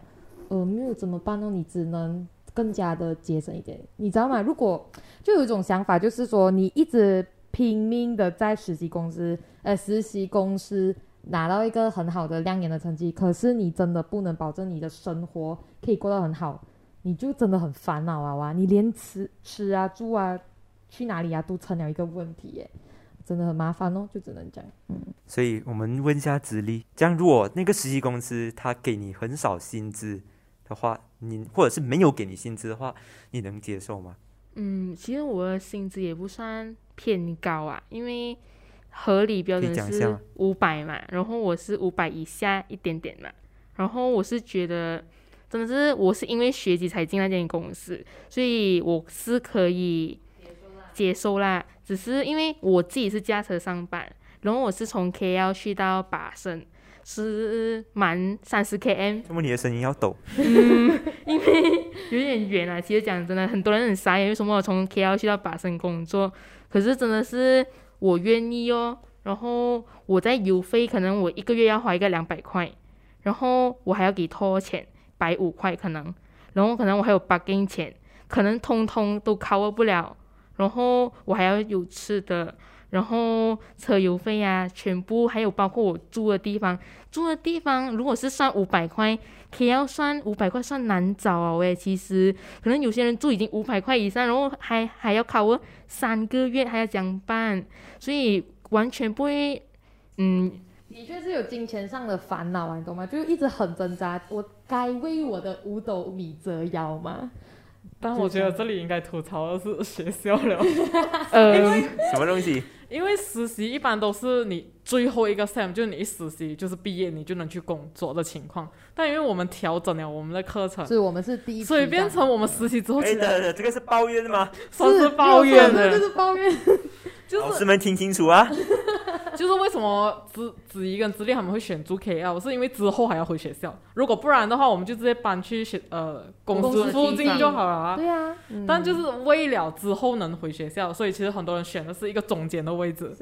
呃，没有怎么办哦，你只能更加的节省一点，你知道吗？如果就有一种想法，就是说你一直拼命的在实习公司，呃，实习公司拿到一个很好的亮眼的成绩，可是你真的不能保证你的生活可以过得很好，你就真的很烦恼啊哇！你连吃吃啊、住啊、去哪里啊都成了一个问题耶，真的很麻烦哦，就只能这样。所以我们问一下子丽，这样如果那个实习公司他给你很少薪资的话，你或者是没有给你薪资的话，你能接受吗？嗯，其实我的薪资也不算偏高啊，因为合理标准是五百嘛，然后我是五百以下一点点嘛，然后我是觉得真的是我是因为学籍才进那间公司，所以我是可以接受啦，只是因为我自己是驾车上班，然后我是从 KL 去到巴生，是满三十 km，那么你的声音要抖，嗯，因为有点远啊。其实讲真的，很多人很傻眼，为什么我从 KL 去到巴生工作？可是真的是我愿意哦。然后我在邮费，可能我一个月要花一个两百块，然后我还要给拖钱百五块可能，然后可能我还有八斤钱，可能通通都 cover 不了。然后我还要有吃的，然后车油费啊，全部还有包括我住的地方，住的地方如果是算五百块。K 要算五百块算难找啊喂，其实可能有些人住已经五百块以上，然后还还要考我三个月，还要讲办，所以完全不会，嗯，的确是有金钱上的烦恼啊，你懂吗？就一直很挣扎，我该为我的五斗米折腰吗？但我觉得这里应该吐槽的是学校了，呃，什么东西？因为实习一般都是你最后一个 sem，就是你一实习就是毕业，你就能去工作的情况。但因为我们调整了我们的课程，所以我们是第一所以变成我们实习之后，哎，其实等等，这个是抱怨吗？算是抱怨这的，是抱怨。就是老师们听清楚啊！就是为什么子子怡跟子烈他们会选住 KL，是因为之后还要回学校。如果不然的话，我们就直接搬去学呃公公司司附近就好了啊。对啊，嗯但就是为了之后能回学校，所以其实很多人选的是一个中间的位置，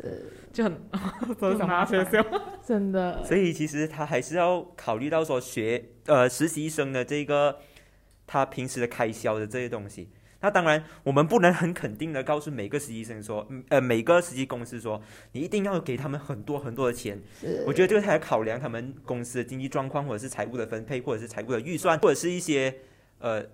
就很 真的想骂学校。真的，所以其实他还是要考虑到说学呃实习生的这个他平时的开销的这些东西。那当然，我们不能很肯定的告诉每个实习生说，嗯呃，每个实习公司说，你一定要给他们很多很多的钱。我觉得这个还要考量他们公司的经济状况，或者是财务的分配，或者是财务的预算，或者是一些呃，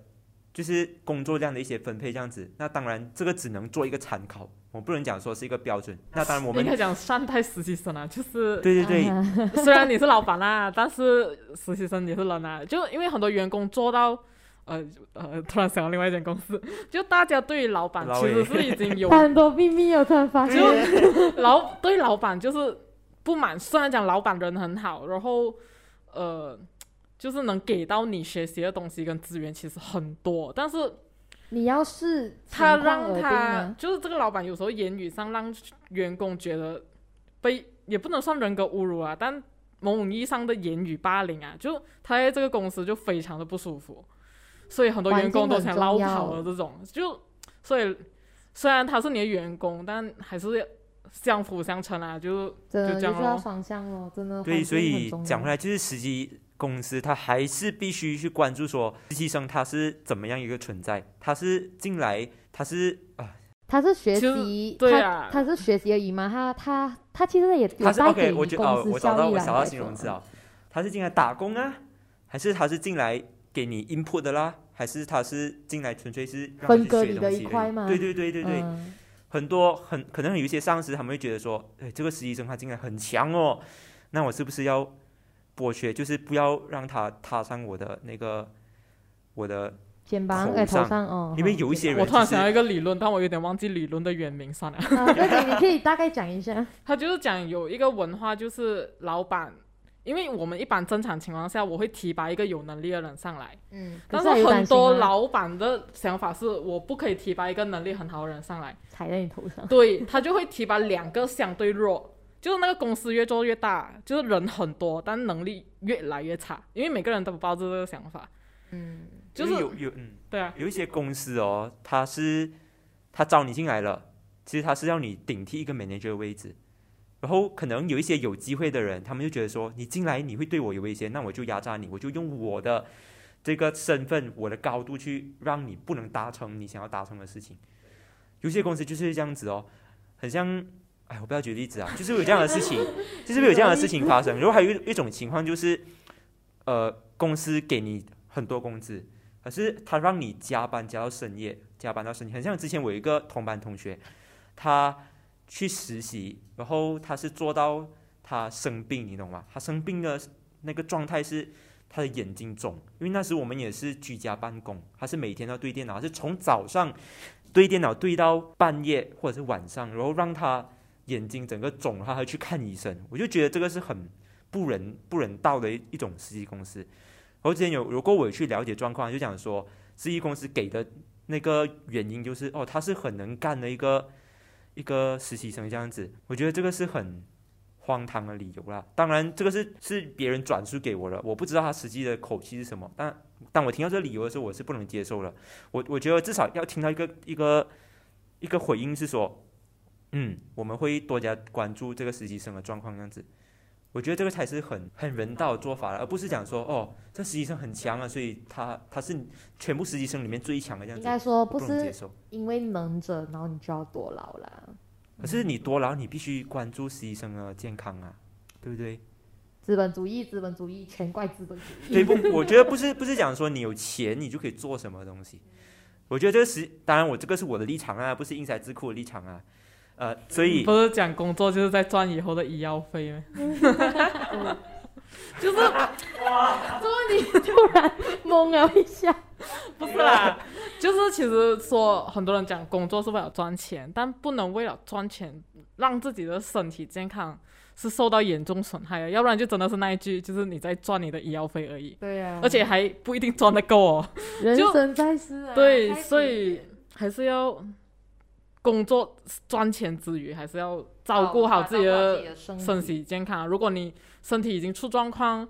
就是工作量的一些分配这样子。那当然，这个只能做一个参考，我不能讲说是一个标准。那当然，我们应该讲善待实习生啊，就是对对对，啊 虽然你是老板啦，但是实习生也是人啊。就因为很多员工做到，呃呃，突然想到另外一间公司，就大家对于老板其实是已经 有很多秘密有突然发现，老对老板就是不满，虽然讲老板人很好，然后呃，就是能给到你学习的东西跟资源其实很多，但是你要是他让他就是这个老板有时候言语上让员工觉得被也不能算人格侮辱啊，但某种意义上的言语霸凌啊，就他在这个公司就非常的不舒服，所以很多员工都想捞跑了这种，就所以虽然他是你的员工，但还是相辅相成啊，就真的就这样咯。就是要双向哦，真的对，所以讲回来，就是实习公司他还是必须去关注说实习生他是怎么样一个存在，他是进来他是啊，他是学习，对啊。他他是学习而已嘛，他他他其实也有他是带 OK，给我觉得哦，公司我找到效益啦。我找到形容词啊，他是进来打工啊，还是他是进来给你 input 的啦，还是他是进来纯粹是分割你的学东西而已？一块嘛对对对对对，嗯。很多很可能有一些上司他们会觉得说，哎，这个实习生他进来很强哦，那我是不是要剥削，就是不要让他踏上我的那个我的，肩膀？头哎头上上哦，因为有一些人我突然想到一个理论，但我有点忘记理论的原名，算了。啊，对，你可以大概讲一下。他就是讲有一个文化，就是老板，因为我们一般正常情况下，我会提拔一个有能力的人上来，嗯，但是很多老板的想法是，我不可以提拔一个能力很好的人上来，踩在你头上，对他就会提拔两个相对弱，就是那个公司越做越大，就是人很多，但能力越来越差，因为每个人都抱着这个想法，嗯，就是有有嗯。对啊，有一些公司哦，他是他招你进来了，其实他是要你顶替一个 manager 的位置，然后可能有一些有机会的人，他们就觉得说你进来你会对我有威胁，那我就压榨你，我就用我的这个身份、我的高度去让你不能达成你想要达成的事情。有些公司就是这样子哦，很像，哎，我不要举例子啊，就是有这样的事情，就是会有这样的事情发生。然后还有一一种情况就是，呃，公司给你很多工资。可是他让你加班加到深夜，加班到深夜，很像之前我有一个同班同学，他去实习，然后他是做到他生病，你懂吗？他生病的那个状态是他的眼睛肿，因为那时我们也是居家办公，他是每天要对电脑，是从早上对电脑对到半夜或者是晚上，然后让他眼睛整个肿，他还去看医生，我就觉得这个是很不人不人道的一一种实习公司。然后之前有如果我去了解状况，就讲说实习公司给的那个原因就是哦，他是很能干的一个一个实习生这样子，我觉得这个是很荒唐的理由啦。当然这个是是别人转述给我的，我不知道他实际的口气是什么。但当我听到这个理由的时候，我是不能接受的。我我觉得至少要听到一个一个一个回应是说，嗯，我们会多加关注这个实习生的状况这样子。我觉得这个才是很很人道的做法了，而不是讲说哦，这实习生很强啊，所以他他是全部实习生里面最强的这样子，应该说不是能接受。因为能者，然后你就要多劳啦。可是你多劳，你必须关注实习生的健康啊，对不对？资本主义，资本主义，全怪资本主义。对不？我觉得不是不是讲说你有钱你就可以做什么东西。我觉得这个是，当然我这个是我的立场啊，不是英才智库的立场啊。呃，所以不是讲工作就是在赚以后的医药费吗？就是突然懵了一下，不是啦，就是其实说很多人讲工作是为了赚钱，但不能为了赚钱让自己的身体健康是受到严重损害的，要不然就真的是那一句，就是你在赚你的医药费而已，对呀而且还不一定赚得够哦。人生在世啊，对，所以还是要工作赚钱之余，还是要照顾好自己的身身体健康。如果你身体已经出状况，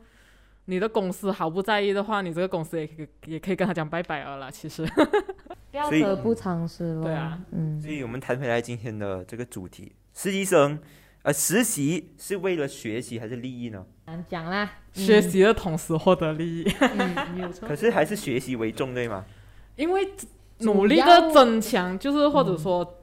你的公司毫不在意的话，你这个公司也可以也可以跟他讲拜拜了啦。其实，不要所以得不偿失咯。对啊，嗯，所以我们谈回来今天的这个主题，实习生，呃，实习是为了学习还是利益呢？难讲啦。学习的同时获得利益，嗯，嗯，没有错可。是还是学习为重，对吗？因为努力的增强，就是或者说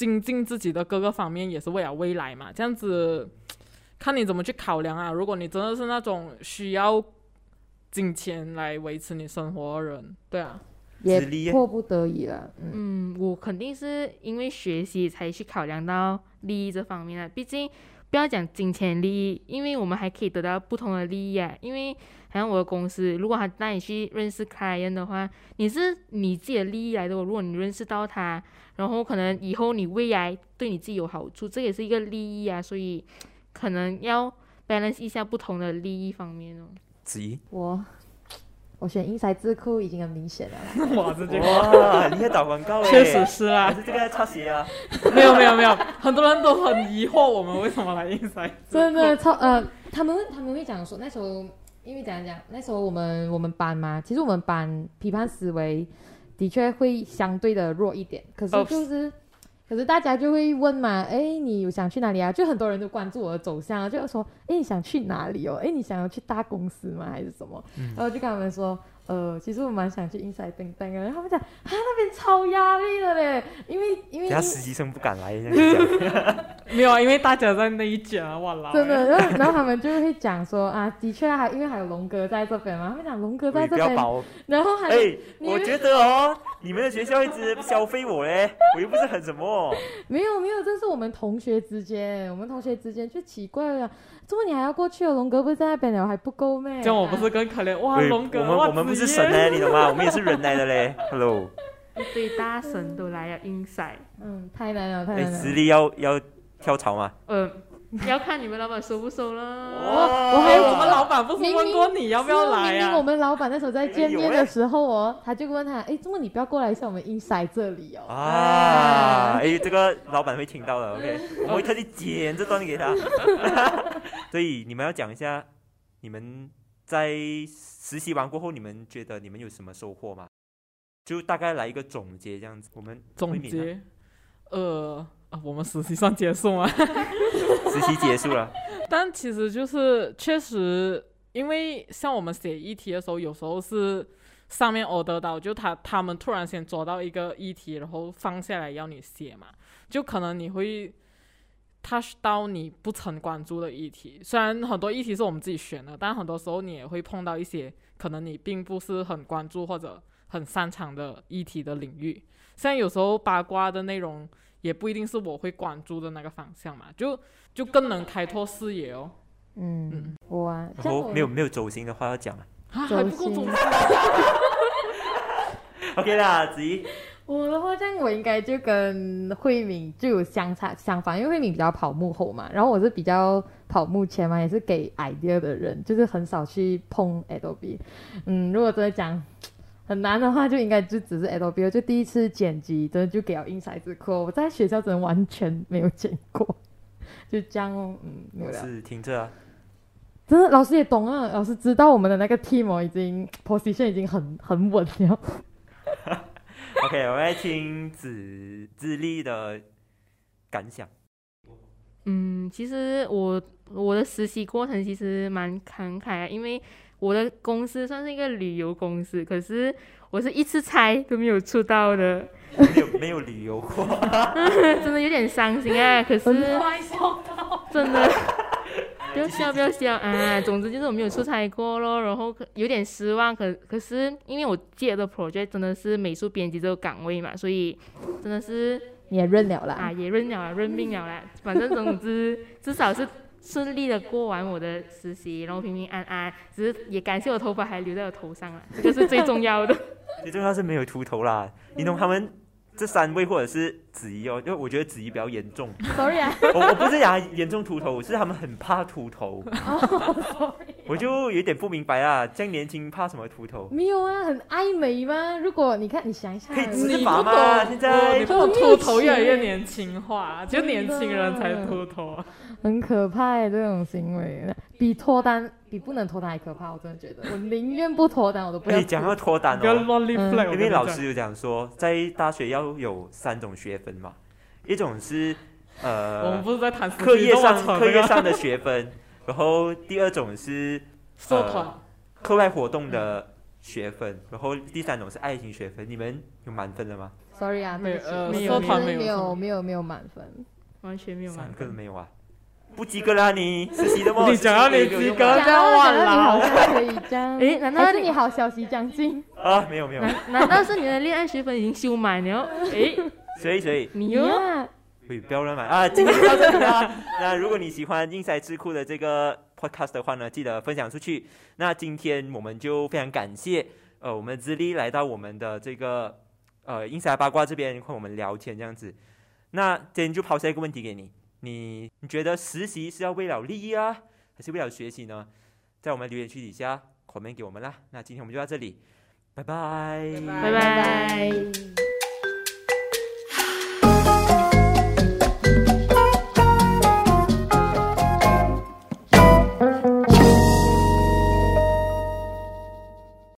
精进自己的各个方面，也是为了未来嘛。这样子，看你怎么去考量啊。如果你真的是那种需要金钱来维持你生活的人，对啊，也迫不得已了。嗯，嗯，我肯定是因为学习才去考量到利益这方面的。毕竟不要讲金钱利益，因为我们还可以得到不同的利益啊。因为好像我的公司，如果他带你去认识 client 的话，你是你自己的利益来的哦。如果你认识到他，然后可能以后你未来对你自己有好处，这也是一个利益啊。所以可能要 balance 一下不同的利益方面哦。子怡，我我选英才智库已经很明显了。哇，这句哇，你在打广告哎，确实是还啦。是这个在擦鞋啊？没有没有没有，很多人都很疑惑我们为什么来英才。真的超呃，他们他们会讲说那时候，因为怎样讲，那时候我们我们班嘛，其实我们班批判思维的确会相对的弱一点，可是就是可是大家就会问嘛，哎，你有想去哪里啊？就很多人都关注我的走向，就说，哎，你想去哪里哦？哎，你想要去大公司吗？还是什么？然后就跟他们说。呃，其实我蛮想去 Inside 等等啊，然后他们讲啊那边超压力的嘞，因为因为其他实习生不敢来，没有啊，因为大家在那一家，哇啦，真的，然后然后他们就会讲说啊，的确还因为还有龙哥在这边嘛，他们讲龙哥在这边，然后还哎，我觉得哦，你们的学校一直消费我嘞，我又不是很什么，没有没有，这是我们同学之间，我们同学之间就奇怪了。怎么你还要过去哦？龙哥不是在那边了，还不够咩？这样我不是更可怜哇？龙哥，我们我们不是神呢，你懂吗？我们也是人来的嘞。Hello，一堆大神都来了，inside。嗯，太难了，太难了。实力要要跳槽吗？嗯。要看你们老板收不收了。哦，我还有我们老板不是问过你要不要来啊？我们老板那时候在见面的时候哦，他就问他，哎，怎么你不要过来一下我们 inside 这里哦？啊，哎，这个老板会听到的，OK，我会特地剪这段给他。所以你们要讲一下，你们在实习完过后，你们觉得你们有什么收获吗？就大概来一个总结这样子。我们总结，呃。啊，我们实习算结束吗？实习结束了，但其实就是确实，因为像我们写议题的时候，有时候是上面 order 到，就他他们突然先抓到一个议题，然后放下来要你写嘛，就可能你会 touch 到你不曾关注的议题。虽然很多议题是我们自己选的，但很多时候你也会碰到一些可能你并不是很关注或者很擅长的议题的领域。像有时候八卦的内容。也不一定是我会关注的那个方向嘛，就就更能开拓视野哦。嗯，我啊，然后没有没有走心的话要讲啊，还不够走心。OK 啦，子怡。我的话，这样我应该就跟慧敏就有相差相反，因为慧敏比较跑幕后嘛，然后我是比较跑幕前嘛，也是给 idea 的人，就是很少去碰 Adobe。嗯，如果真的讲。很难的话，就应该就只是 Adobe，就第一次剪辑，真的就给了印骰子课。我在学校真的完全没有剪过，就这样，嗯，没有。是听着啊，真的老师也懂啊，老师知道我们的那个 team 已经 position 已经很很稳了。OK，我来听子自立的感想。嗯，其实我我的实习过程其实蛮慷慨啊，因为。我的公司算是一个旅游公司，可是我是一次差都没有出到的，没有没有旅游过，真的有点伤心啊！可是真的 不要笑不要笑啊！总之就是我没有出差过咯，然后有点失望。可可是因为我接的 project 真的是美术编辑这个岗位嘛，所以真的是也认了啦啊，也认了啦，认命了啦。反正总之至少是。顺利的过完我的实习，然后平平安安，只是也感谢我头发还留在我头上了，这个是最重要的。最重要是没有秃头啦，你懂他们。这三位或者是子怡哦，因为我觉得子怡比较严重。Sorry 啊，我我不是讲严重秃头，是他们很怕秃头。我就有点不明白啊，这样年轻怕什么秃头？没有啊，很爱美吗？如果你看，你想一下，可以直发吗？现在秃头越来越年轻化，就年轻人才秃头，很可怕这种行为，比脱单。比不能脱单还可怕，我真的觉得，我宁愿不脱单，我都不要。你讲要脱单哦，因为老师有讲说，在大学要有三种学分嘛，一种是呃，我们不是在谈课业上课业上的学分，然后第二种是社团课外活动的学分，然后第三种是爱情学分。你们有满分了吗？Sorry 啊，没有，没有，没有，没有，没有满分，完全没有满分，三个没有啊。不及格啦你，实习的吗？你讲要你及格，这样忘了。你好像可以这样。哎，难道是你好消息将近？啊，没有没有。难道是你的恋爱学分已经修满了？哎，所以所以你哟，不要乱买啊！今天到这里啦。那如果你喜欢硬塞智库的这个 podcast 的话呢，记得分享出去。那今天我们就非常感谢呃我们资历来到我们的这个呃硬塞八卦这边和我们聊天这样子。那今天就抛下一个问题给你。你你觉得实习是要为了利益啊，还是为了学习呢？在我们留言区底下 comment 给我们啦。那今天我们就到这里，拜拜，拜拜。